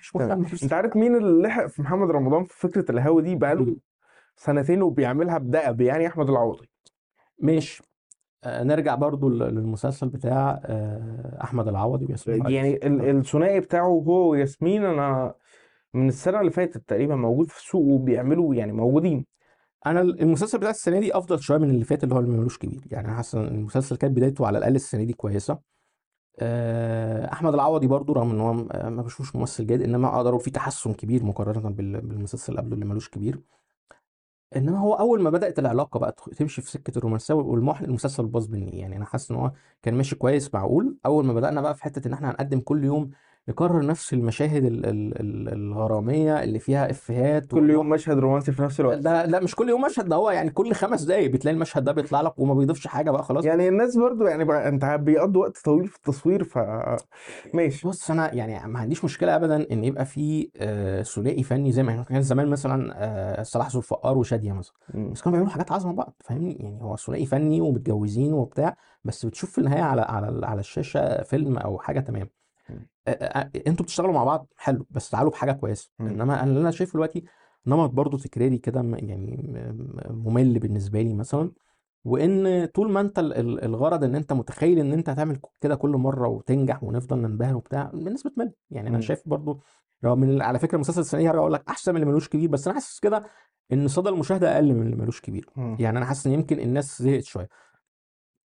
مش مهتم. انت عارف مين اللي لحق في محمد رمضان في فكرة الهوا دي؟ بقاله سنتين وبيعملها بدأب يعني أحمد العوضي. ماشي. آه، نرجع برضو لل- للمسلسل بتاع آه، أحمد العوضي وياسمين. يعني ال- الثنائي بتاعه هو وياسمين أنا من السنة اللي فاتت تقريبا موجود في السوق وبيعملوا يعني موجودين. أنا المسلسل بتاع السنة دي أفضل شوية من اللي فات اللي هو اللي ملوش كبير. يعني أنا حاسس إن المسلسل كانت بدايته على الأقل السنة دي كويسة. أحمد العوضي برضو رغم إن هو آه، ما بشوفش ممثل جيد إنما أقدر أقول في تحسن كبير مقارنة بال- بالمسلسل قبله اللي ملوش كبير. إنما هو أول ما بدأت العلاقة بقى تمشي في سكة الرومانسية والمحن المسلسل باظ مني. يعني أنا حاسس إن هو كان ماشي كويس معقول. أول ما بدأنا بقى في حتة إن إحنا هنقدم كل يوم نكرر نفس المشاهد ال- ال- ال- الغرامية اللي فيها إفيهات كل يوم مشهد رومانسي في نفس الوقت. ده لا مش كل يوم مشهد ده هو يعني كل خمس دقايق بتلاقي المشهد ده بيطلع لك وما بيضيفش حاجة بقى خلاص. يعني الناس برضو يعني بقى أنت بيقضوا وقت طويل في التصوير ف ماشي. بص أنا يعني ما عنديش مشكلة ابدا إن يبقى في آه، ثنائي فني زي ما كان زمان مثلا آه، صلاح ذو الفقار وشادية مثلا. بس كانوا بيعملوا حاجات عظمة بقى فاهمني؟ يعني هو ثنائي فني ومتجوزين وبتاع بس بتشوف في النهاية على على على الشاشة فيلم أو حاجة تمام. أنتوا بتشتغلوا مع بعض حلو بس تعالوا بحاجة كويسة. إنما أنا اللي أنا شايفه دلوقتي نمط برضو تكراري كده يعني ممل بالنسبة لي مثلا وإن طول ما أنت ال- ال- الغرض إن أنت متخيل إن أنت هتعمل كده كل مرة وتنجح ونفضل ننبهر وبتاع الناس بتمل يعني أنا. شايف برضو ان على فكرة المسلسل السنة دي هرجع أقول لك أحسن من اللي ملوش كبير بس أنا حاسس كده إن صدى المشاهدة أقل من اللي ملوش كبير. يعني أنا حاسس إن يمكن الناس زهقت شوية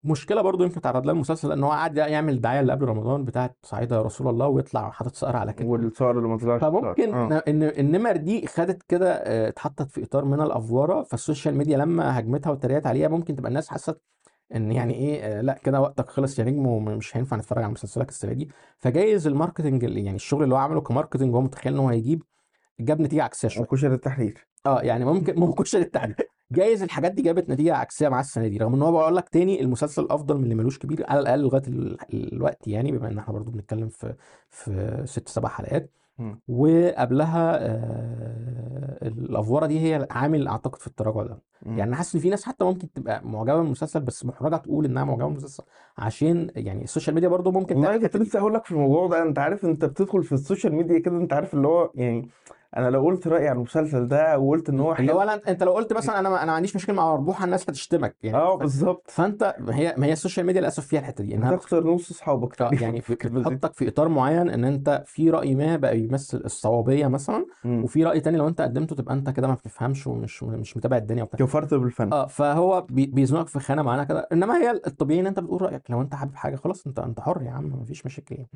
مشكلة برضو يمكن تعرض لها المسلسل إن هو قعد يعمل الدعايه اللي قبل رمضان بتاعت صعيدة يا رسول الله ويطلع حاطط سقر على كتفه. والصور اللي ما طلعش فممكن آه. ان النمر دي خدت كده آه، اتحطت في إطار من الأفورة فال social media لما هجمتها واتريقت عليها ممكن تبقى الناس حست إن يعني إيه آه، لأ كده وقتك خلص يا نجم ومش هينفع نتفرج على مسلسلك السنة دي. فجايز ال marketing يعني الشغل اللي هو عمله ك marketing وهو متخيل إن هو هيجيب جاب نتيجة عكسية شوية. وكشري التحرير. آه يعني ممكن ممكن كشري التحرير جايز الحاجات دي جابت نتيجة عكسية مع السنة دي رغم إن هو بقول لك تاني المسلسل أفضل من اللي ملوش كبير على الأقل لغاية ال- الوقت يعني بما إن إحنا برضو بنتكلم في في ست سبع حلقات. وقبلها آه، الافوره دي هي عامل أعتقد في التراجع ده مم. يعني حاسس إن في ناس حتى ممكن تبقى معجبة بالمسلسل بس محرجة تقول إنها معجبة بالمسلسل عشان يعني ال social media برضو ممكن والله كنت. لسه هقول لك في الموضوع ده أنت عارف أنت بتدخل في ال social media كده أنت عارف اللي هو يعني أنا لو قلت رأيي عن المسلسل ده وقلت إن هو اللي هو حلو أنت لو قلت مثلا أنا ما أنا ما عنديش مشكله مع مربوحه الناس هتشتمك يعني آه بالظبط فأنت هي ما هي ال social media للأسف فيها الحتة دي إنها هتخسر نص أصحابك يعني. بتحطك في إطار معين إن أنت في رأي ما بقى يمثل الصوابية مثلا. وفي رأي تاني لو أنت قدمته تبقى انت كده ما بتفهمش ومش مش متابع الدنيا وبتاع. كفرت بالفن آه فهو بي- بيزنقك في خانة معينه كده. إنما هي الطبيعي إن أنت بتقول رأيك. لو أنت حابب حاجة خلاص أنت أنت حر يا عم مفيش مشاكل يعني.